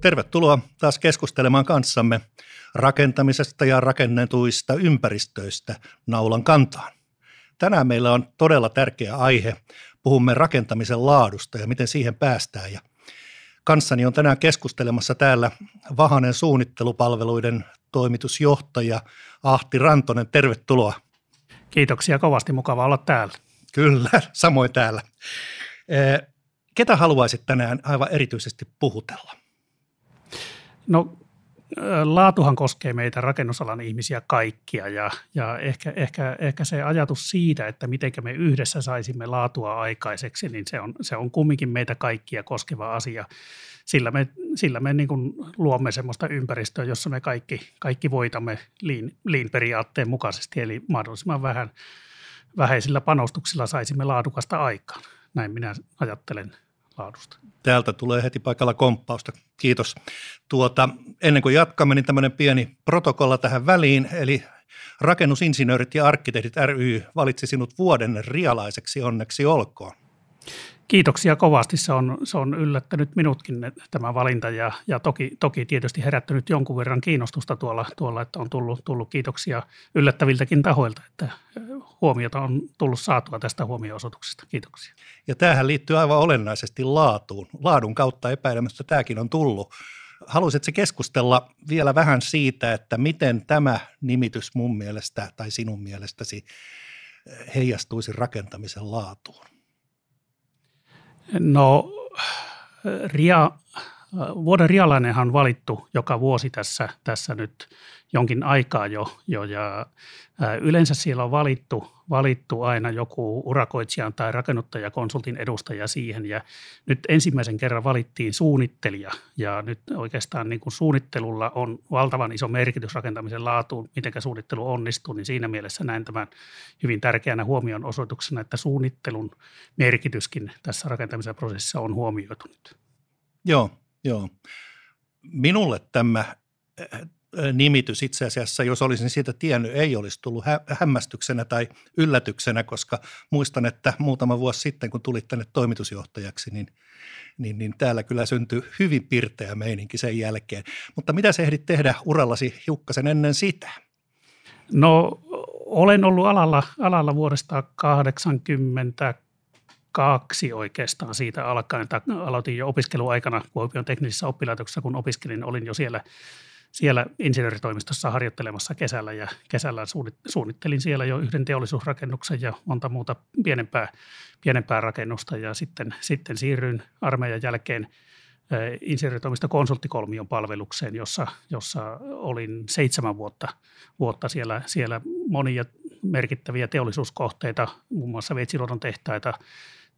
Tervetuloa taas keskustelemaan kanssamme rakentamisesta ja rakennetuista ympäristöistä naulan kantaan. Tänään meillä on todella tärkeä aihe. Puhumme rakentamisen laadusta ja miten siihen päästään. Ja kanssani on tänään keskustelemassa täällä Vahanen suunnittelupalveluiden toimitusjohtaja Ahti Rantonen. Tervetuloa. Kiitoksia kovasti, mukava olla täällä. Kyllä, samoin täällä. Eh, ketä haluaisit tänään aivan erityisesti puhutella? No laatuhan koskee meitä rakennusalan ihmisiä kaikkia ja, ja ehkä, ehkä, ehkä se ajatus siitä, että miten me yhdessä saisimme laatua aikaiseksi, niin se on, se on kumminkin meitä kaikkia koskeva asia. Sillä me, sillä me niin kuin luomme sellaista ympäristöä, jossa me kaikki, kaikki voitamme lean, lean periaatteen mukaisesti, eli mahdollisimman vähän vähäisillä panostuksilla saisimme laadukasta aikaan. Näin minä ajattelen laadusta. Täältä tulee heti paikalla komppausta. Kiitos. Tuota, ennen kuin jatkamme, niin tämmöinen pieni protokolla tähän väliin, eli Rakennusinsinöörit ja arkkitehdit ry valitsi sinut vuoden rialaiseksi, onneksi olkoon. Kiitoksia kovasti. Se on, se on yllättänyt minutkin tämä valinta ja, ja toki, toki tietysti herättänyt jonkun verran kiinnostusta tuolla, tuolla että on tullut, tullut kiitoksia yllättäviltäkin tahoilta, että huomiota on tullut saatua tästä huomioosoituksesta. Kiitoksia. Ja tämähän liittyy aivan olennaisesti laatuun. Laadun kautta epäilemättä tämäkin on tullut. Haluaisitko keskustella vielä vähän siitä, että miten tämä nimitys mun mielestä tai sinun mielestäsi heijastuisi rakentamisen laatuun? No Ria, vuoden rialainenhan on valittu joka vuosi tässä, tässä nyt jonkin aikaa jo, jo ja yleensä siellä on valittu, valittu aina joku urakoitsijan tai rakennuttajakonsultin edustaja siihen ja nyt ensimmäisen kerran valittiin suunnittelija ja nyt oikeastaan niin kuin suunnittelulla on valtavan iso merkitys rakentamisen laatuun, miten suunnittelu onnistuu, niin siinä mielessä näen tämän hyvin tärkeänä huomion osoituksena, että suunnittelun merkityskin tässä rakentamisen prosessissa on huomioitu nyt. Joo, joo. Minulle tämä nimitys itse asiassa, jos olisin siitä tiennyt, ei olisi tullut hä- hämmästyksenä tai yllätyksenä, koska muistan, että muutama vuosi sitten, kun tulit tänne toimitusjohtajaksi, niin, niin, niin täällä kyllä syntyi hyvin pirteä meininki sen jälkeen. Mutta mitä sä ehdit tehdä urallasi hiukkasen ennen sitä? No olen ollut alalla, alalla vuodesta 80 kaksi oikeastaan siitä alkaen, että aloitin jo opiskeluaikana Kuopion teknisessä oppilaitoksessa, kun opiskelin, olin jo siellä siellä insinööritoimistossa harjoittelemassa kesällä ja kesällä suunnittelin siellä jo yhden teollisuusrakennuksen ja monta muuta pienempää, pienempää rakennusta. Ja sitten, sitten siirryin armeijan jälkeen insinööritoimisto konsulttikolmion palvelukseen, jossa, jossa olin seitsemän vuotta, vuotta siellä, siellä monia merkittäviä teollisuuskohteita, muun muassa Veitsiluodon tehtaita,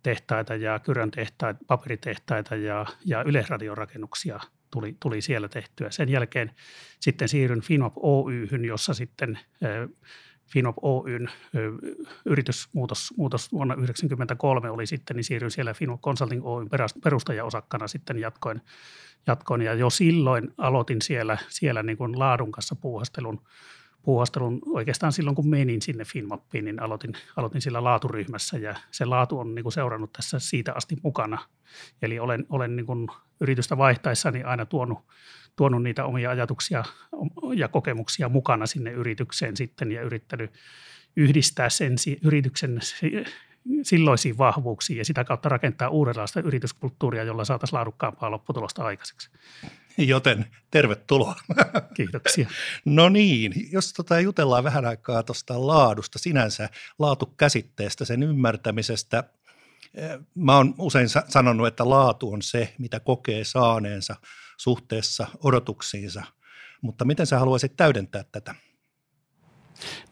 tehtaita ja Kyrön tehtaita, paperitehtaita ja, ja yleisradiorakennuksia tuli, tuli siellä tehtyä. Sen jälkeen sitten siirryn Finop Oyhyn, jossa sitten Finop Oyn yritysmuutos muutos vuonna 1993 oli sitten, niin siirryin siellä Finop Consulting Oyn perustajaosakkana sitten jatkoin, jatkoin ja jo silloin aloitin siellä, siellä niin kuin laadun kanssa puuhastelun, puuhastelun oikeastaan silloin, kun menin sinne Finmappiin, niin aloitin, aloitin sillä laaturyhmässä ja se laatu on niin kuin seurannut tässä siitä asti mukana. Eli olen, olen niin kuin yritystä vaihtaessani aina tuonut, tuonut niitä omia ajatuksia ja kokemuksia mukana sinne yritykseen sitten ja yrittänyt yhdistää sen yrityksen silloisiin vahvuuksiin ja sitä kautta rakentaa uudenlaista yrityskulttuuria, jolla saataisiin laadukkaampaa lopputulosta aikaiseksi. Joten tervetuloa. Kiitoksia. no niin, jos tota jutellaan vähän aikaa tuosta laadusta sinänsä, laatukäsitteestä, sen ymmärtämisestä. Eh, mä oon usein sanonut, että laatu on se, mitä kokee saaneensa suhteessa odotuksiinsa, mutta miten sä haluaisit täydentää tätä?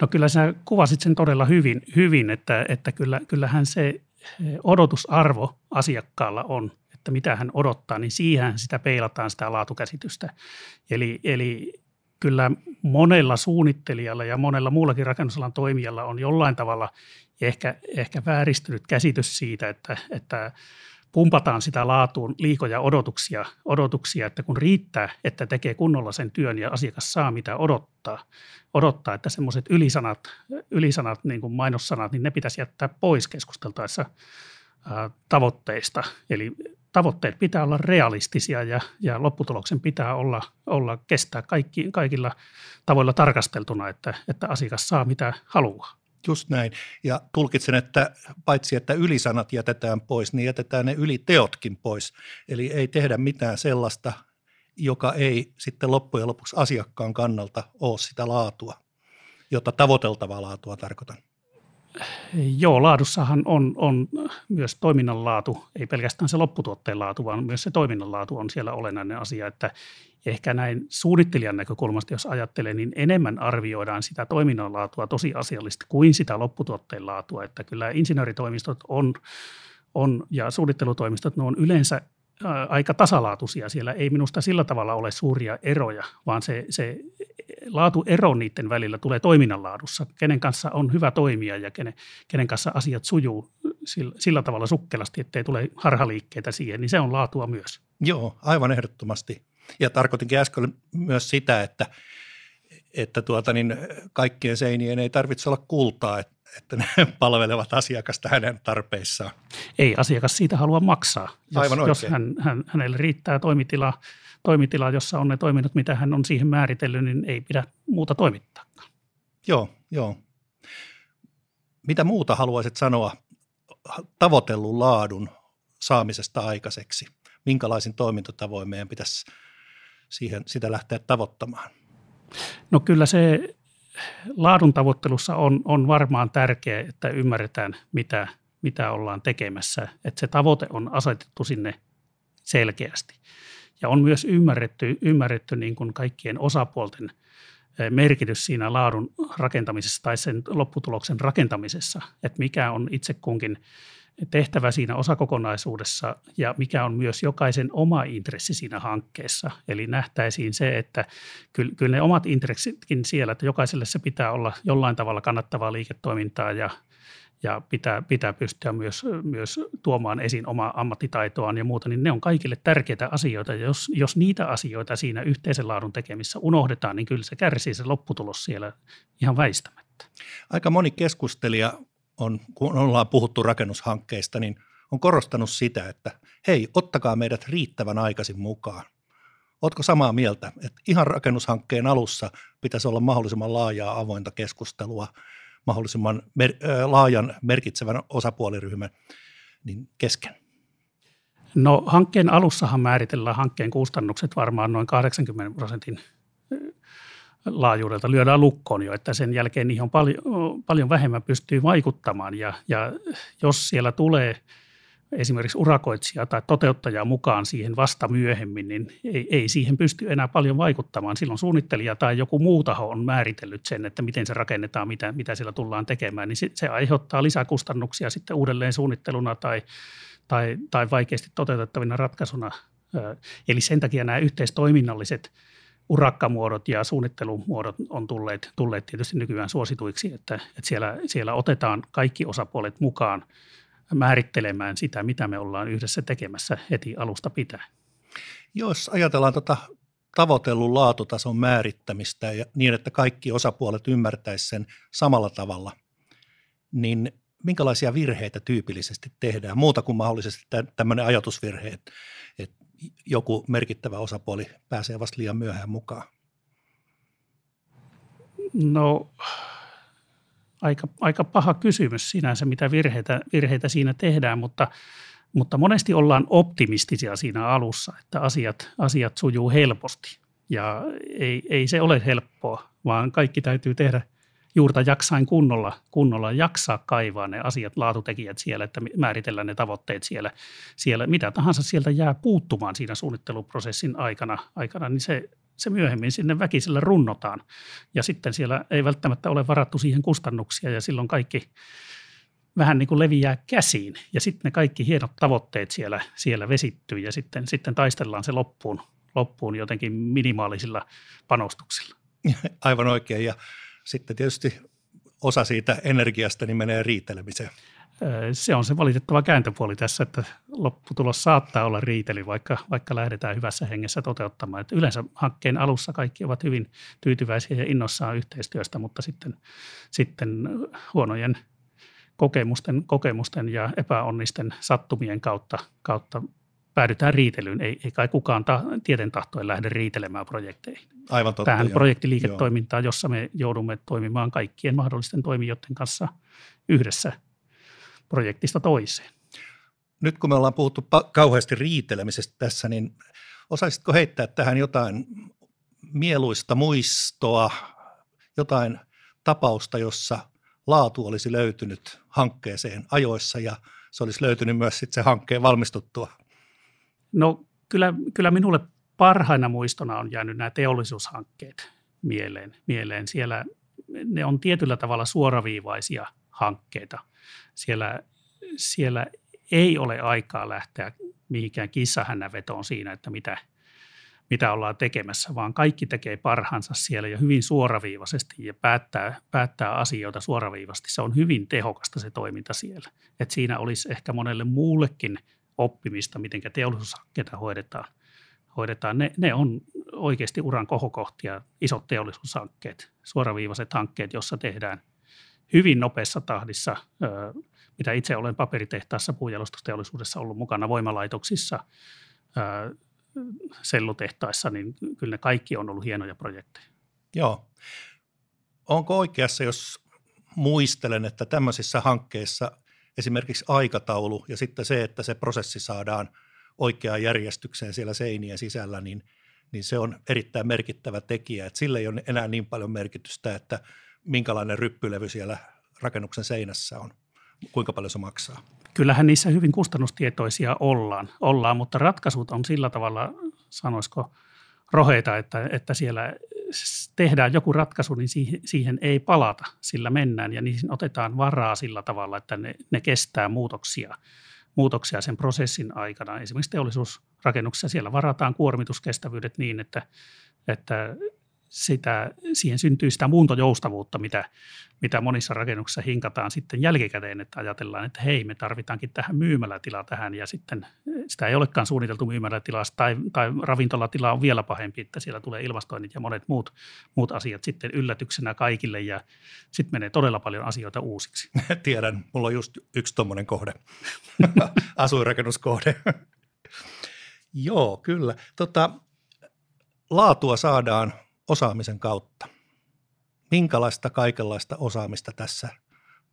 No kyllä sä kuvasit sen todella hyvin, hyvin että, että kyllä, kyllähän se eh, odotusarvo asiakkaalla on, että mitä hän odottaa, niin siihen sitä peilataan sitä laatukäsitystä. Eli, eli kyllä monella suunnittelijalla ja monella muullakin rakennusalan toimijalla on jollain tavalla ehkä, ehkä vääristynyt käsitys siitä, että, että pumpataan sitä laatuun liikoja odotuksia, odotuksia, että kun riittää, että tekee kunnolla sen työn ja asiakas saa mitä odottaa, odottaa että semmoiset ylisanat, ylisanat niin kuin mainossanat, niin ne pitäisi jättää pois keskusteltaessa tavoitteista. Eli tavoitteet pitää olla realistisia ja, ja lopputuloksen pitää olla, olla kestää kaikki, kaikilla tavoilla tarkasteltuna, että, että asiakas saa mitä haluaa. Just näin. Ja tulkitsen, että paitsi että ylisanat jätetään pois, niin jätetään ne yliteotkin pois. Eli ei tehdä mitään sellaista, joka ei sitten loppujen lopuksi asiakkaan kannalta ole sitä laatua, jota tavoiteltavaa laatua tarkoitan. Joo, laadussahan on, on myös toiminnan laatu, ei pelkästään se lopputuotteen laatu, vaan myös se toiminnan laatu on siellä olennainen asia, että ehkä näin suunnittelijan näkökulmasta, jos ajattelee, niin enemmän arvioidaan sitä toiminnan laatua tosiasiallisesti kuin sitä lopputuotteen laatua, että kyllä insinööritoimistot on, on ja suunnittelutoimistot, ne on yleensä aika tasalaatuisia. Siellä ei minusta sillä tavalla ole suuria eroja, vaan se, se laatuero niiden välillä tulee toiminnan laadussa. Kenen kanssa on hyvä toimia ja kenen, kenen kanssa asiat sujuu sillä, sillä tavalla sukkelasti, ettei tule harhaliikkeitä siihen, niin se on laatua myös. Joo, aivan ehdottomasti. Ja tarkoitinkin äsken myös sitä, että, että tuota, niin kaikkien seinien ei tarvitse olla kultaa, että että ne palvelevat asiakasta hänen tarpeissaan. Ei asiakas siitä halua maksaa. Jos, Aivan jos hän, hän, hänelle riittää toimitila, toimitila, jossa on ne toiminnot, mitä hän on siihen määritellyt, niin ei pidä muuta toimittaa. Joo, joo. Mitä muuta haluaisit sanoa tavoitellun laadun saamisesta aikaiseksi? Minkälaisin toimintatavoin meidän pitäisi siihen, sitä lähteä tavoittamaan? No kyllä se laadun tavoittelussa on, on varmaan tärkeää, että ymmärretään, mitä, mitä ollaan tekemässä. Että se tavoite on asetettu sinne selkeästi. Ja on myös ymmärretty, ymmärretty niin kuin kaikkien osapuolten merkitys siinä laadun rakentamisessa tai sen lopputuloksen rakentamisessa, että mikä on itse kunkin tehtävä siinä osakokonaisuudessa ja mikä on myös jokaisen oma intressi siinä hankkeessa. Eli nähtäisiin se, että kyllä, kyllä ne omat intressitkin siellä, että jokaiselle se pitää olla jollain tavalla kannattavaa liiketoimintaa ja, ja pitää, pitää pystyä myös, myös tuomaan esiin omaa ammattitaitoaan ja muuta, niin ne on kaikille tärkeitä asioita. Ja jos, jos niitä asioita siinä yhteisen laadun tekemissä unohdetaan, niin kyllä se kärsii se lopputulos siellä ihan väistämättä. Aika moni keskustelija on, kun ollaan puhuttu rakennushankkeista, niin on korostanut sitä, että hei, ottakaa meidät riittävän aikaisin mukaan. Oletko samaa mieltä, että ihan rakennushankkeen alussa pitäisi olla mahdollisimman laajaa avointa keskustelua, mahdollisimman mer- laajan merkitsevän osapuoliryhmän niin kesken? No hankkeen alussahan määritellään hankkeen kustannukset varmaan noin 80 prosentin laajuudelta lyödään lukkoon jo, että sen jälkeen niihin on paljon, paljon vähemmän pystyy vaikuttamaan. Ja, ja jos siellä tulee esimerkiksi urakoitsija tai toteuttaja mukaan siihen vasta myöhemmin, niin ei, ei siihen pysty enää paljon vaikuttamaan. Silloin suunnittelija tai joku muu taho on määritellyt sen, että miten se rakennetaan, mitä, mitä siellä tullaan tekemään, niin se, se aiheuttaa lisäkustannuksia sitten uudelleen suunnitteluna tai, tai, tai vaikeasti toteutettavina ratkaisuna. Eli sen takia nämä yhteistoiminnalliset – urakkamuodot ja suunnittelumuodot on tulleet, tulleet tietysti nykyään suosituiksi, että, että siellä, siellä otetaan kaikki osapuolet mukaan määrittelemään sitä, mitä me ollaan yhdessä tekemässä heti alusta pitää. Jos ajatellaan tuota tavoitellun laatutason määrittämistä ja niin, että kaikki osapuolet ymmärtäisivät sen samalla tavalla, niin minkälaisia virheitä tyypillisesti tehdään, muuta kuin mahdollisesti tämmöinen ajatusvirhe, että, että joku merkittävä osapuoli pääsee vasta liian myöhään mukaan? No aika, aika paha kysymys sinänsä, mitä virheitä, virheitä siinä tehdään, mutta, mutta monesti ollaan optimistisia siinä alussa, että asiat, asiat sujuu helposti. Ja ei, ei se ole helppoa, vaan kaikki täytyy tehdä – juurta jaksain kunnolla, kunnolla jaksaa kaivaa ne asiat, laatutekijät siellä, että määritellään ne tavoitteet siellä, siellä. Mitä tahansa sieltä jää puuttumaan siinä suunnitteluprosessin aikana, aikana niin se, se myöhemmin sinne väkisellä runnotaan. Ja sitten siellä ei välttämättä ole varattu siihen kustannuksia ja silloin kaikki vähän niin kuin leviää käsiin. Ja sitten ne kaikki hienot tavoitteet siellä, siellä vesittyy ja sitten, sitten taistellaan se loppuun, loppuun jotenkin minimaalisilla panostuksilla. Aivan oikein ja sitten tietysti osa siitä energiasta niin menee riitelemiseen. Se on se valitettava kääntöpuoli tässä, että lopputulos saattaa olla riitely, vaikka, vaikka lähdetään hyvässä hengessä toteuttamaan. Että yleensä hankkeen alussa kaikki ovat hyvin tyytyväisiä ja innossaan yhteistyöstä, mutta sitten, sitten huonojen kokemusten, kokemusten ja epäonnisten sattumien kautta, kautta päädytään riitelyyn. Ei, ei kai kukaan ta, tieten tahtoen lähde riitelemään projekteihin. Aivan totta. Tähän projektiliiketoimintaan, jossa me joudumme toimimaan kaikkien mahdollisten toimijoiden kanssa yhdessä projektista toiseen. Nyt kun me ollaan puhuttu pa- kauheasti riitelemisestä tässä, niin osaisitko heittää tähän jotain mieluista muistoa, jotain tapausta, jossa laatu olisi löytynyt hankkeeseen ajoissa ja se olisi löytynyt myös sitten se hankkeen valmistuttua? No kyllä, kyllä minulle parhaina muistona on jäänyt nämä teollisuushankkeet mieleen. mieleen. Siellä ne on tietyllä tavalla suoraviivaisia hankkeita. Siellä, siellä ei ole aikaa lähteä mihinkään kissahännävetoon siinä, että mitä, mitä ollaan tekemässä, vaan kaikki tekee parhaansa siellä ja hyvin suoraviivaisesti ja päättää, päättää asioita suoraviivasti. Se on hyvin tehokasta se toiminta siellä. Et siinä olisi ehkä monelle muullekin oppimista, miten teollisuushankkeita hoidetaan. hoidetaan. Ne, ne on oikeasti uran kohokohtia, isot teollisuushankkeet, suoraviivaiset hankkeet, jossa tehdään hyvin nopeassa tahdissa mitä itse olen paperitehtaassa puunjalostusteollisuudessa ollut mukana voimalaitoksissa, sellutehtaissa, niin kyllä ne kaikki on ollut hienoja projekteja. Joo. Onko oikeassa, jos muistelen, että tämmöisissä hankkeissa esimerkiksi aikataulu ja sitten se, että se prosessi saadaan oikeaan järjestykseen siellä seinien sisällä, niin, niin se on erittäin merkittävä tekijä. Että sillä ei ole enää niin paljon merkitystä, että minkälainen ryppylevy siellä rakennuksen seinässä on kuinka paljon se maksaa? Kyllähän niissä hyvin kustannustietoisia ollaan, ollaan mutta ratkaisut on sillä tavalla, sanoisiko, roheita, että, että siellä tehdään joku ratkaisu, niin siihen, siihen ei palata, sillä mennään ja niihin otetaan varaa sillä tavalla, että ne, ne kestää muutoksia, muutoksia sen prosessin aikana. Esimerkiksi teollisuusrakennuksessa siellä varataan kuormituskestävyydet niin, että, että sitä, siihen syntyy sitä muuntojoustavuutta, mitä, mitä monissa rakennuksissa hinkataan sitten jälkikäteen, että ajatellaan, että hei, me tarvitaankin tähän myymälätila tähän ja sitten sitä ei olekaan suunniteltu myymälätilasta tai, tai ravintolatila on vielä pahempi, että siellä tulee ilmastoinnit ja monet muut, muut asiat sitten yllätyksenä kaikille ja sitten menee todella paljon asioita uusiksi. Tiedän, mulla on just yksi tuommoinen kohde, asuinrakennuskohde. Joo, kyllä. Tota, laatua saadaan osaamisen kautta. Minkälaista kaikenlaista osaamista tässä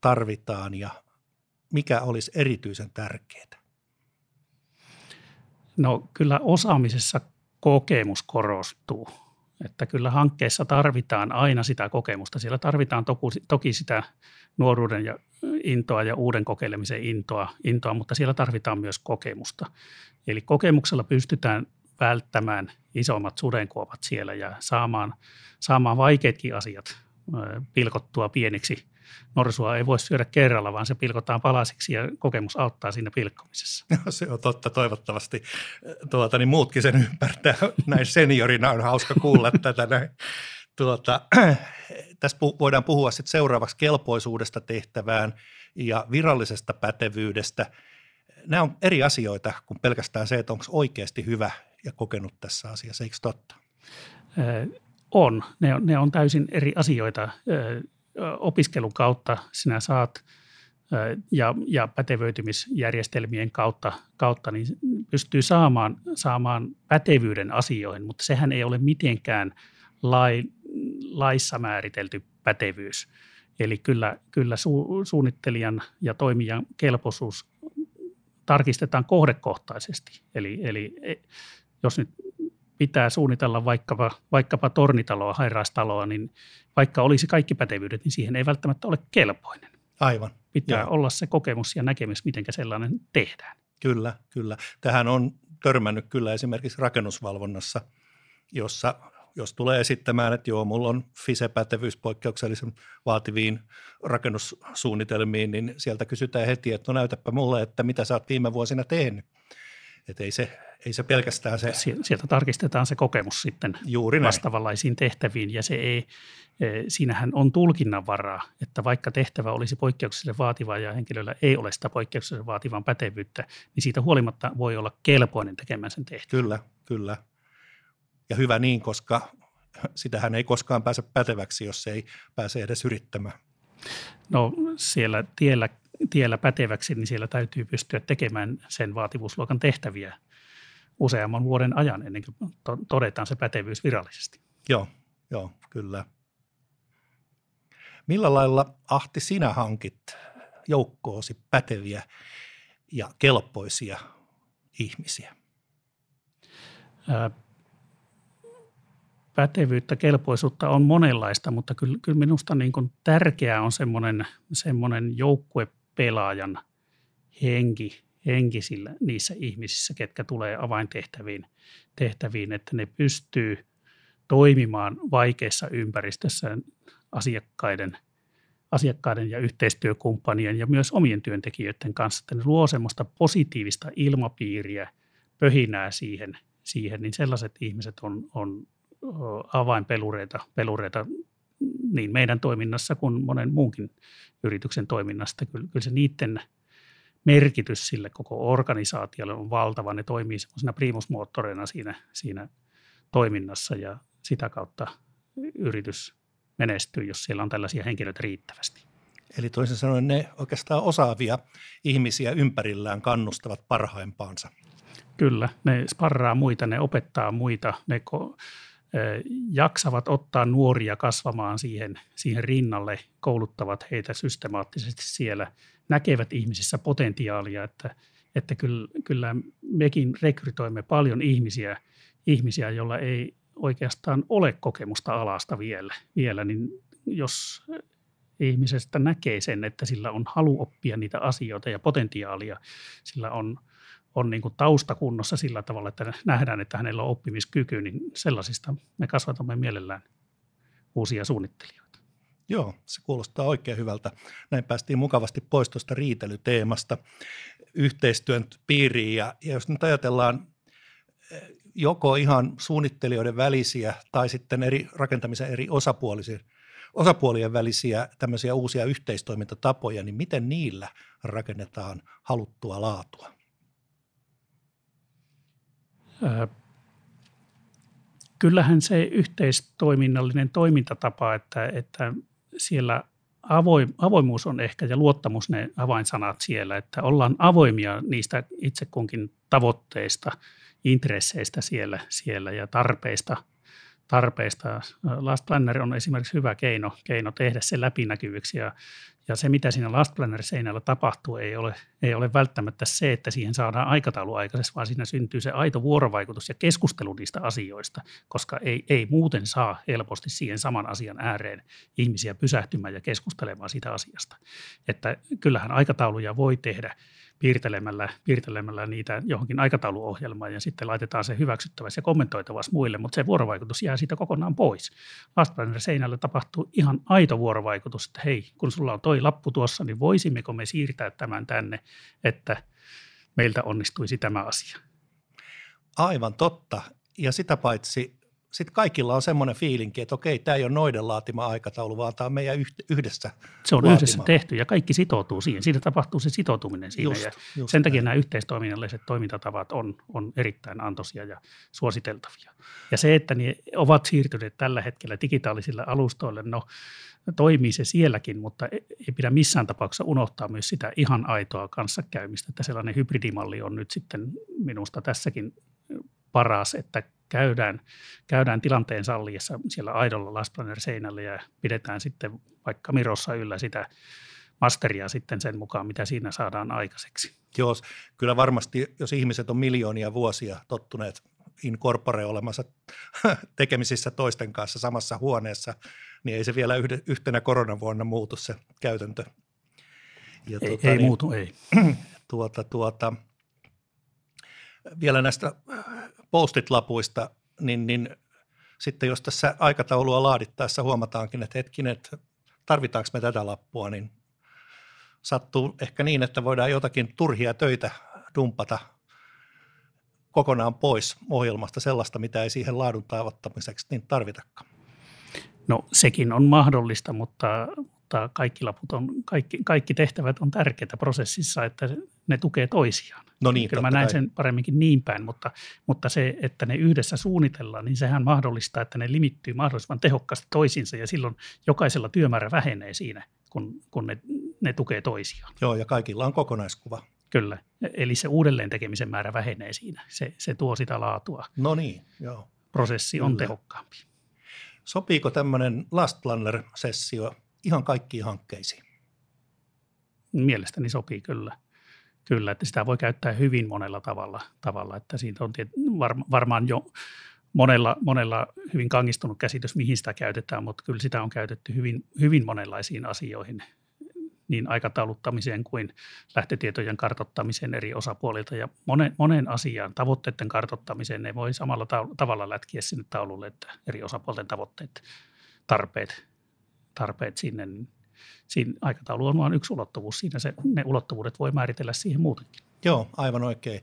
tarvitaan ja mikä olisi erityisen tärkeää? No kyllä osaamisessa kokemus korostuu. Että kyllä hankkeessa tarvitaan aina sitä kokemusta. Siellä tarvitaan toki sitä nuoruuden ja intoa ja uuden kokeilemisen intoa, intoa, mutta siellä tarvitaan myös kokemusta. Eli kokemuksella pystytään välttämään isommat sudenkuopat siellä ja saamaan, saamaan vaikeatkin asiat pilkottua pieniksi. Norsua ei voi syödä kerralla, vaan se pilkotaan palasiksi ja kokemus auttaa siinä pilkkomisessa. No, se on totta. Toivottavasti tuota, niin muutkin sen ymmärtää. Näin seniorina on hauska kuulla tätä. Näin. Tuota, tässä voidaan puhua sitten seuraavaksi kelpoisuudesta tehtävään ja virallisesta pätevyydestä. Nämä on eri asioita kuin pelkästään se, että onko oikeasti hyvä ja kokenut tässä asiassa, eikö totta? On. Ne, on. ne on täysin eri asioita. Opiskelun kautta sinä saat ja, ja pätevöitymisjärjestelmien kautta, kautta niin pystyy saamaan, saamaan pätevyyden asioihin, mutta sehän ei ole mitenkään lai, laissa määritelty pätevyys. Eli kyllä, kyllä su, suunnittelijan ja toimijan kelpoisuus tarkistetaan kohdekohtaisesti. Eli, eli jos nyt pitää suunnitella vaikkapa, vaikkapa tornitaloa, hairaastaloa, niin vaikka olisi kaikki pätevyydet, niin siihen ei välttämättä ole kelpoinen. Aivan. Pitää Joo. olla se kokemus ja näkemys, miten sellainen tehdään. Kyllä, kyllä. Tähän on törmännyt kyllä esimerkiksi rakennusvalvonnassa, jossa jos tulee esittämään, että joo, mulla on FISE-pätevyys poikkeuksellisen vaativiin rakennussuunnitelmiin, niin sieltä kysytään heti, että no näytäpä mulle, että mitä sä oot viime vuosina tehnyt. Että ei se, ei se pelkästään se. Sieltä tarkistetaan se kokemus sitten Juuri vastaavanlaisiin tehtäviin ja se ei, e, siinähän on tulkinnan varaa, että vaikka tehtävä olisi poikkeuksellisen vaativa ja henkilöllä ei ole sitä poikkeuksellisen vaativan pätevyyttä, niin siitä huolimatta voi olla kelpoinen tekemään sen tehtävän. Kyllä, kyllä. Ja hyvä niin, koska sitähän ei koskaan pääse päteväksi, jos ei pääse edes yrittämään. No siellä tiellä tiellä päteväksi, niin siellä täytyy pystyä tekemään sen vaativuusluokan tehtäviä. useamman vuoden ajan ennen kuin todetaan se pätevyys virallisesti. Joo, joo, kyllä. Millä lailla Ahti sinä hankit joukkoosi päteviä ja kelpoisia ihmisiä? pätevyyttä, kelpoisuutta on monenlaista, mutta kyllä, kyllä minusta niin kuin tärkeää on semmoinen, semmoinen joukkuepelaajan henki, henki sillä, niissä ihmisissä, ketkä tulee avaintehtäviin, tehtäviin, että ne pystyy toimimaan vaikeissa ympäristössä asiakkaiden, asiakkaiden ja yhteistyökumppanien ja myös omien työntekijöiden kanssa, että ne luo semmoista positiivista ilmapiiriä, pöhinää siihen, siihen niin sellaiset ihmiset on, on avainpelureita pelureita niin meidän toiminnassa kuin monen muunkin yrityksen toiminnasta. Kyllä, kyllä se niiden merkitys sille koko organisaatiolle on valtava. Ne toimii semmoisena primusmoottoreina siinä, siinä toiminnassa ja sitä kautta yritys menestyy, jos siellä on tällaisia henkilöitä riittävästi. Eli toisin sanoen ne oikeastaan osaavia ihmisiä ympärillään kannustavat parhaimpaansa. Kyllä, ne sparraa muita, ne opettaa muita, ne ko- jaksavat ottaa nuoria kasvamaan siihen, siihen rinnalle, kouluttavat heitä systemaattisesti siellä, näkevät ihmisissä potentiaalia, että, että kyllä, kyllä mekin rekrytoimme paljon ihmisiä, ihmisiä, joilla ei oikeastaan ole kokemusta alasta vielä, vielä niin jos ihmisestä näkee sen, että sillä on halu oppia niitä asioita ja potentiaalia, sillä on – on niin kuin taustakunnossa sillä tavalla, että nähdään, että hänellä on oppimiskyky, niin sellaisista me kasvatamme mielellään uusia suunnittelijoita. Joo, se kuulostaa oikein hyvältä. Näin päästiin mukavasti pois tuosta riitelyteemasta yhteistyön piiriin. Ja, ja jos nyt ajatellaan eh, joko ihan suunnittelijoiden välisiä tai sitten eri rakentamisen eri osapuolien välisiä tämmöisiä uusia yhteistoimintatapoja, niin miten niillä rakennetaan haluttua laatua? Kyllähän se yhteistoiminnallinen toimintatapa, että, että siellä avoim, avoimuus on ehkä ja luottamus ne avainsanat siellä, että ollaan avoimia niistä itse kunkin tavoitteista, intresseistä siellä, siellä ja tarpeista – tarpeista. Last Planner on esimerkiksi hyvä keino, keino tehdä se läpinäkyvyksi ja, ja se, mitä siinä Last Planner-seinällä tapahtuu, ei ole, ei ole välttämättä se, että siihen saadaan aikataulu aikaisesti, vaan siinä syntyy se aito vuorovaikutus ja keskustelu niistä asioista, koska ei, ei muuten saa helposti siihen saman asian ääreen ihmisiä pysähtymään ja keskustelemaan siitä asiasta. Että kyllähän aikatauluja voi tehdä piirtelemällä, piirtelemällä niitä johonkin aikatauluohjelmaan ja sitten laitetaan se hyväksyttäväksi ja kommentoitavaksi muille, mutta se vuorovaikutus jää siitä kokonaan pois. Lastplaner seinällä tapahtuu ihan aito vuorovaikutus, että hei, kun sulla on toi lappu tuossa, niin voisimmeko me siirtää tämän tänne, että meiltä onnistuisi tämä asia. Aivan totta. Ja sitä paitsi sitten kaikilla on semmoinen fiilinki, että okei, tämä ei ole noiden laatima aikataulu, vaan tämä on meidän yhdessä Se on laatima. yhdessä tehty ja kaikki sitoutuu siihen. Siinä tapahtuu se sitoutuminen siinä. Just, ja just sen takia näin. nämä yhteistoiminnalliset toimintatavat on, on erittäin antoisia ja suositeltavia. Ja se, että ne ovat siirtyneet tällä hetkellä digitaalisille alustoille, no toimii se sielläkin, mutta e-, ei pidä missään tapauksessa unohtaa myös sitä ihan aitoa kanssakäymistä, että sellainen hybridimalli on nyt sitten minusta tässäkin paras, että käydään, käydään tilanteen salliessa siellä aidolla Lastplaner-seinällä ja pidetään sitten vaikka Mirossa yllä sitä masteria sitten sen mukaan, mitä siinä saadaan aikaiseksi. Joo, kyllä varmasti, jos ihmiset on miljoonia vuosia tottuneet in corpore olemassa tekemisissä toisten kanssa samassa huoneessa, niin ei se vielä yhtenä koronavuonna muutu se käytäntö. Ja ei, tuota, ei niin, muutu, ei. Tuota, tuota, vielä näistä postit-lapuista, niin, niin sitten jos tässä aikataulua laadittaessa huomataankin, että hetkinen, että tarvitaanko me tätä lappua, niin sattuu ehkä niin, että voidaan jotakin turhia töitä dumpata kokonaan pois ohjelmasta sellaista, mitä ei siihen laadun tavoittamiseksi niin tarvitakaan. No sekin on mahdollista, mutta, mutta kaikki, laput on, kaikki, kaikki tehtävät on tärkeitä prosessissa, että ne tukee toisiaan. No niin, Kyllä mä näen kai. sen paremminkin niin päin, mutta, mutta se, että ne yhdessä suunnitellaan, niin sehän mahdollistaa, että ne limittyy mahdollisimman tehokkaasti toisiinsa ja silloin jokaisella työmäärä vähenee siinä, kun, kun ne, ne tukee toisiaan. Joo, ja kaikilla on kokonaiskuva. Kyllä. Eli se uudelleen tekemisen määrä vähenee siinä. Se, se tuo sitä laatua. No niin, joo. Prosessi on Kyllä. tehokkaampi. Sopiiko tämmöinen Last Planner-sessio ihan kaikkiin hankkeisiin? Mielestäni sopii kyllä. Kyllä, että sitä voi käyttää hyvin monella tavalla, tavalla että siitä on varmaan jo monella, monella hyvin kangistunut käsitys, mihin sitä käytetään, mutta kyllä sitä on käytetty hyvin, hyvin monenlaisiin asioihin, niin aikatauluttamiseen kuin lähtötietojen kartottamiseen eri osapuolilta ja monen, monen asian tavoitteiden kartottamiseen ne voi samalla tavalla lätkiä sinne taululle, että eri osapuolten tavoitteet, tarpeet, tarpeet sinne. Niin siinä aikataulu on vain yksi ulottuvuus. Siinä se, ne ulottuvuudet voi määritellä siihen muutenkin. Joo, aivan oikein.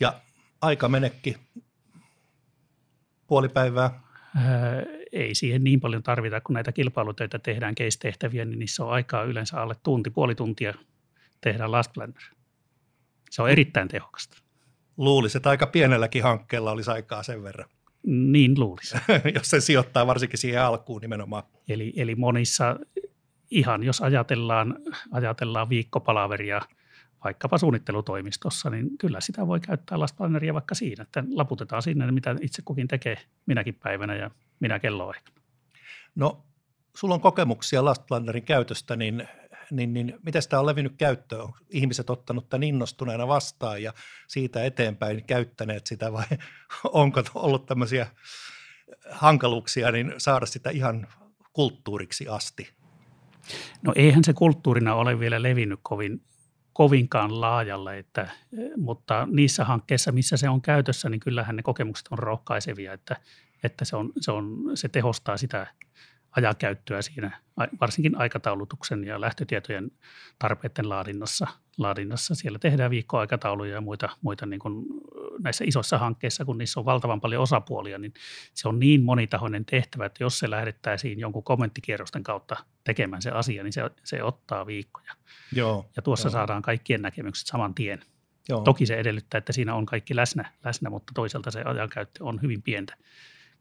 Ja aika menekki puoli päivää? Ää, ei siihen niin paljon tarvita, kun näitä kilpailutöitä tehdään case-tehtäviä, niin niissä on aikaa yleensä alle tunti, puoli tuntia tehdä last planner. Se on erittäin tehokasta. Luulisi, että aika pienelläkin hankkeella olisi aikaa sen verran. Niin luulisi. jos se sijoittaa varsinkin siihen alkuun nimenomaan. Eli, eli monissa, ihan jos ajatellaan, ajatellaan viikkopalaveria – vaikkapa suunnittelutoimistossa, niin kyllä sitä voi käyttää lastplaneria vaikka siinä, että laputetaan sinne, mitä itse kukin tekee minäkin päivänä ja minä kelloaikana. No, sulla on kokemuksia lastplanerin käytöstä, niin, niin, niin miten sitä on levinnyt käyttöön? On ihmiset ottanut tämän innostuneena vastaan ja siitä eteenpäin käyttäneet sitä vai onko ollut tämmöisiä hankaluuksia niin saada sitä ihan kulttuuriksi asti? No eihän se kulttuurina ole vielä levinnyt kovin, kovinkaan laajalle, että, mutta niissä hankkeissa, missä se on käytössä, niin kyllähän ne kokemukset on rohkaisevia, että, että se, on, se, on, se tehostaa sitä ajankäyttöä siinä, varsinkin aikataulutuksen ja lähtötietojen tarpeiden laadinnassa. laadinnassa. Siellä tehdään viikkoaikatauluja ja muita, muita niin kuin näissä isoissa hankkeissa, kun niissä on valtavan paljon osapuolia, niin se on niin monitahoinen tehtävä, että jos se lähdettäisiin jonkun kommenttikierrosten kautta tekemään se asia, niin se, se ottaa viikkoja. Joo, ja tuossa joo. saadaan kaikkien näkemykset saman tien. Joo. Toki se edellyttää, että siinä on kaikki läsnä, läsnä mutta toisaalta se ajankäyttö on hyvin pientä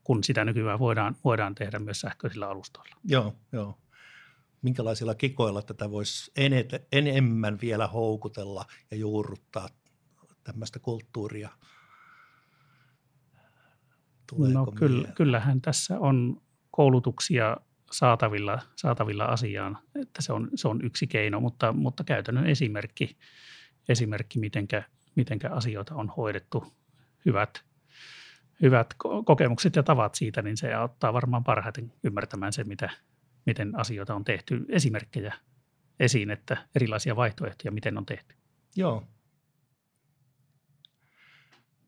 kun sitä nykyään voidaan, voidaan tehdä myös sähköisillä alustoilla. Joo, joo. Minkälaisilla kikoilla tätä voisi enemmän vielä houkutella ja juurruttaa tämmöistä kulttuuria? Tuleeko no kyllä, kyllähän tässä on koulutuksia saatavilla, saatavilla asiaan, että se on, se on yksi keino, mutta, mutta käytännön esimerkki, esimerkki mitenkä, mitenkä asioita on hoidettu hyvät hyvät kokemukset ja tavat siitä, niin se auttaa varmaan parhaiten ymmärtämään sen, mitä, miten asioita on tehty. Esimerkkejä esiin, että erilaisia vaihtoehtoja, miten on tehty. Joo.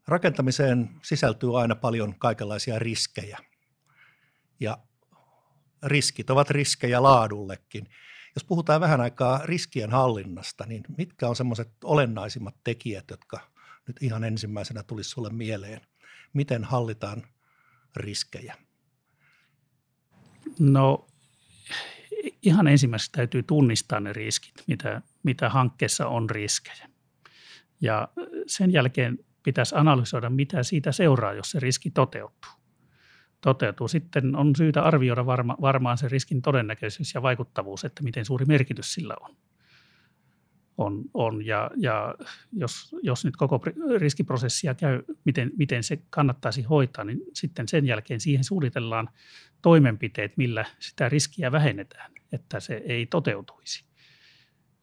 Rakentamiseen sisältyy aina paljon kaikenlaisia riskejä. Ja riskit ovat riskejä laadullekin. Jos puhutaan vähän aikaa riskien hallinnasta, niin mitkä on semmoiset olennaisimmat tekijät, jotka nyt ihan ensimmäisenä tulisi sulle mieleen? Miten hallitaan riskejä? No ihan ensimmäiseksi täytyy tunnistaa ne riskit, mitä, mitä hankkeessa on riskejä. Ja sen jälkeen pitäisi analysoida, mitä siitä seuraa, jos se riski toteutuu. Toteutuu. Sitten on syytä arvioida varma, varmaan se riskin todennäköisyys ja vaikuttavuus, että miten suuri merkitys sillä on on, on ja, ja jos, jos nyt koko riskiprosessia käy, miten, miten se kannattaisi hoitaa, niin sitten sen jälkeen siihen suunnitellaan toimenpiteet, millä sitä riskiä vähennetään, että se ei toteutuisi.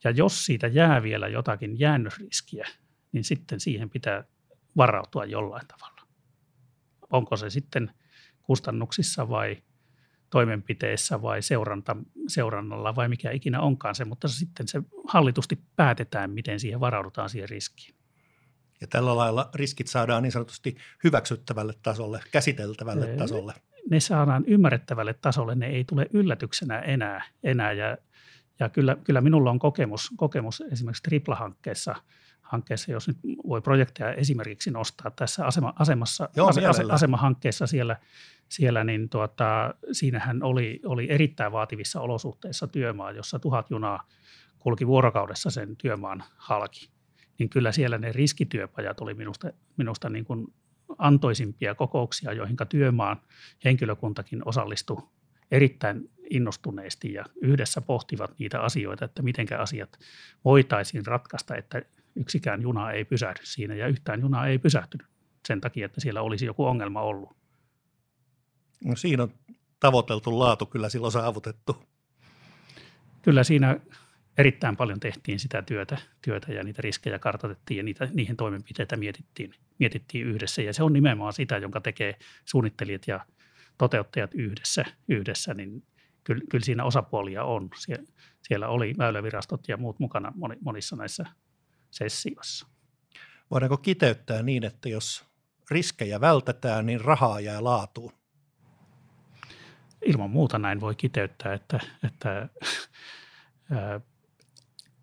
Ja jos siitä jää vielä jotakin jäännösriskiä, niin sitten siihen pitää varautua jollain tavalla. Onko se sitten kustannuksissa vai toimenpiteessä vai seuranta, seurannalla vai mikä ikinä onkaan se, mutta sitten se hallitusti päätetään, miten siihen varaudutaan siihen riskiin. Ja tällä lailla riskit saadaan niin sanotusti hyväksyttävälle tasolle, käsiteltävälle ne, tasolle. Ne saadaan ymmärrettävälle tasolle, ne ei tule yllätyksenä enää. enää ja, ja kyllä, kyllä minulla on kokemus, kokemus esimerkiksi Tripla-hankkeessa, hankkeessa, jos nyt voi projekteja esimerkiksi nostaa tässä asema, asemassa, Joo, ase, asemahankkeessa siellä – siellä, niin tuota, siinähän oli, oli erittäin vaativissa olosuhteissa työmaa, jossa tuhat junaa kulki vuorokaudessa sen työmaan halki. Niin kyllä siellä ne riskityöpajat oli minusta, minusta niin kuin antoisimpia kokouksia, joihin työmaan henkilökuntakin osallistui erittäin innostuneesti ja yhdessä pohtivat niitä asioita, että miten asiat voitaisiin ratkaista, että yksikään juna ei pysähdy siinä ja yhtään junaa ei pysähtynyt sen takia, että siellä olisi joku ongelma ollut. No siinä on tavoiteltu laatu kyllä silloin saavutettu. Kyllä siinä erittäin paljon tehtiin sitä työtä, työtä ja niitä riskejä kartoitettiin ja niitä, niihin toimenpiteitä mietittiin, mietittiin yhdessä. Ja se on nimenomaan sitä, jonka tekee suunnittelijat ja toteuttajat yhdessä, yhdessä niin kyllä, kyllä siinä osapuolia on. Sie, siellä oli väylävirastot ja muut mukana monissa näissä sessioissa. Voidaanko kiteyttää niin, että jos riskejä vältetään, niin rahaa jää laatuun? Ilman muuta näin voi kiteyttää, että, että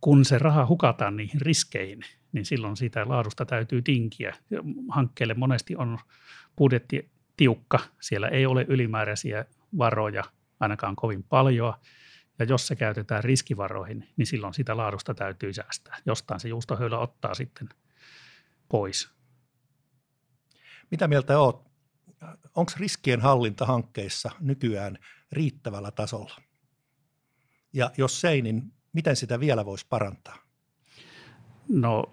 kun se raha hukataan niihin riskeihin, niin silloin siitä laadusta täytyy tinkiä. Hankkeelle monesti on budjetti tiukka, siellä ei ole ylimääräisiä varoja ainakaan kovin paljon, ja jos se käytetään riskivaroihin, niin silloin sitä laadusta täytyy säästää. Jostain se juustohöylä ottaa sitten pois. Mitä mieltä olet? Onko riskien hallinta hankkeissa nykyään riittävällä tasolla? Ja jos ei, niin miten sitä vielä voisi parantaa? No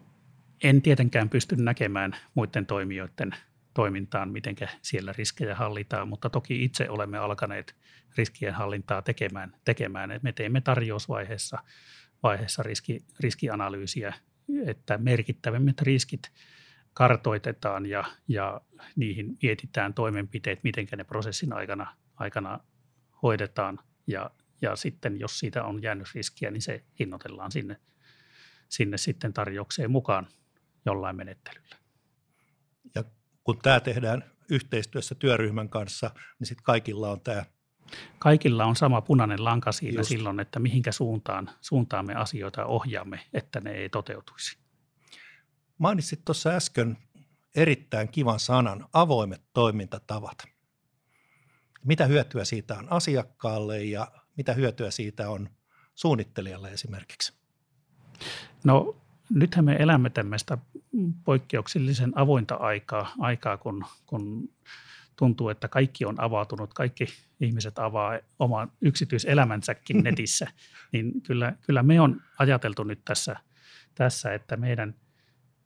en tietenkään pysty näkemään muiden toimijoiden toimintaan, miten siellä riskejä hallitaan, mutta toki itse olemme alkaneet riskien hallintaa tekemään. tekemään. Me teemme tarjousvaiheessa vaiheessa riski, riskianalyysiä, että merkittävimmät riskit kartoitetaan ja, ja niihin mietitään toimenpiteet, miten ne prosessin aikana, aikana hoidetaan ja ja sitten jos siitä on jäänyt riskiä, niin se hinnoitellaan sinne, sinne sitten tarjoukseen mukaan jollain menettelyllä. Kun tämä tehdään yhteistyössä työryhmän kanssa, niin sitten kaikilla on tämä Kaikilla on sama punainen lanka siinä Just. silloin, että mihinkä suuntaan, suuntaan me asioita ohjaamme, että ne ei toteutuisi. Mainitsit tuossa äsken erittäin kivan sanan, avoimet toimintatavat. Mitä hyötyä siitä on asiakkaalle ja mitä hyötyä siitä on suunnittelijalle esimerkiksi? No nythän me elämme tämmöistä poikkeuksellisen avointa aikaa, aikaa kun, kun tuntuu, että kaikki on avautunut, kaikki ihmiset avaa oman yksityiselämänsäkin netissä, niin kyllä, kyllä me on ajateltu nyt tässä, tässä että meidän,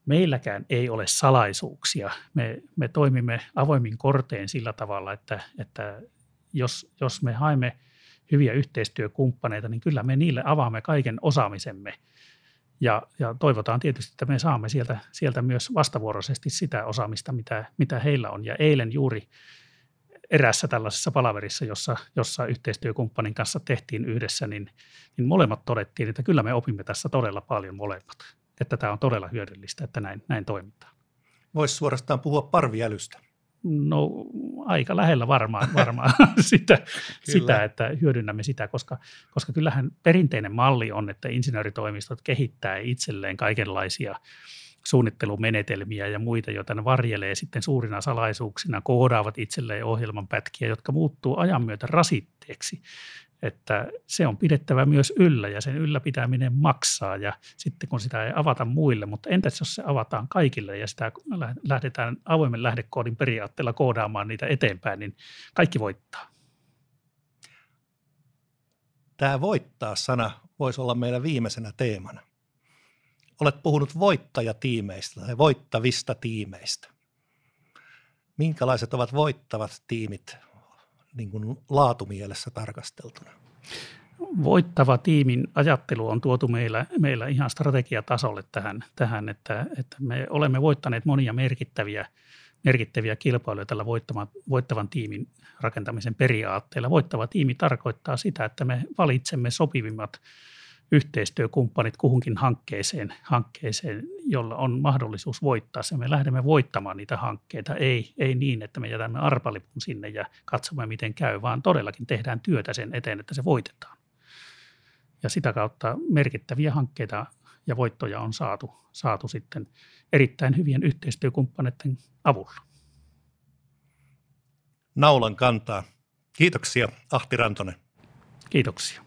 meilläkään ei ole salaisuuksia. Me, me toimimme avoimin korteen sillä tavalla, että, että jos, jos me haemme – hyviä yhteistyökumppaneita, niin kyllä me niille avaamme kaiken osaamisemme. Ja, ja toivotaan tietysti, että me saamme sieltä, sieltä myös vastavuoroisesti sitä osaamista, mitä, mitä heillä on. Ja eilen juuri erässä tällaisessa palaverissa, jossa, jossa yhteistyökumppanin kanssa tehtiin yhdessä, niin, niin molemmat todettiin, että kyllä me opimme tässä todella paljon molemmat. Että tämä on todella hyödyllistä, että näin, näin toimitaan. Voisi suorastaan puhua parviälystä. No aika lähellä varmaan, varmaan sitä, sitä, että hyödynnämme sitä, koska, koska kyllähän perinteinen malli on, että insinööritoimistot kehittää itselleen kaikenlaisia suunnittelumenetelmiä ja muita, joita ne varjelee sitten suurina salaisuuksina, koodaavat itselleen ohjelman pätkiä, jotka muuttuu ajan myötä rasitteeksi että se on pidettävä myös yllä ja sen ylläpitäminen maksaa ja sitten kun sitä ei avata muille, mutta entäs jos se avataan kaikille ja sitä lähdetään avoimen lähdekoodin periaatteella koodaamaan niitä eteenpäin, niin kaikki voittaa. Tämä voittaa-sana voisi olla meillä viimeisenä teemana. Olet puhunut voittajatiimeistä tai voittavista tiimeistä. Minkälaiset ovat voittavat tiimit niin kuin laatumielessä tarkasteltuna? Voittava tiimin ajattelu on tuotu meillä, meillä ihan strategiatasolle tähän, tähän että, että me olemme voittaneet monia merkittäviä, merkittäviä kilpailuja tällä voittavan, voittavan tiimin rakentamisen periaatteella. Voittava tiimi tarkoittaa sitä, että me valitsemme sopivimmat yhteistyökumppanit kuhunkin hankkeeseen, hankkeeseen, jolla on mahdollisuus voittaa se. Me lähdemme voittamaan niitä hankkeita, ei, ei niin, että me jätämme arpalipun sinne ja katsomme, miten käy, vaan todellakin tehdään työtä sen eteen, että se voitetaan. Ja sitä kautta merkittäviä hankkeita ja voittoja on saatu, saatu sitten erittäin hyvien yhteistyökumppaneiden avulla. Naulan kantaa. Kiitoksia Ahti Rantonen. Kiitoksia.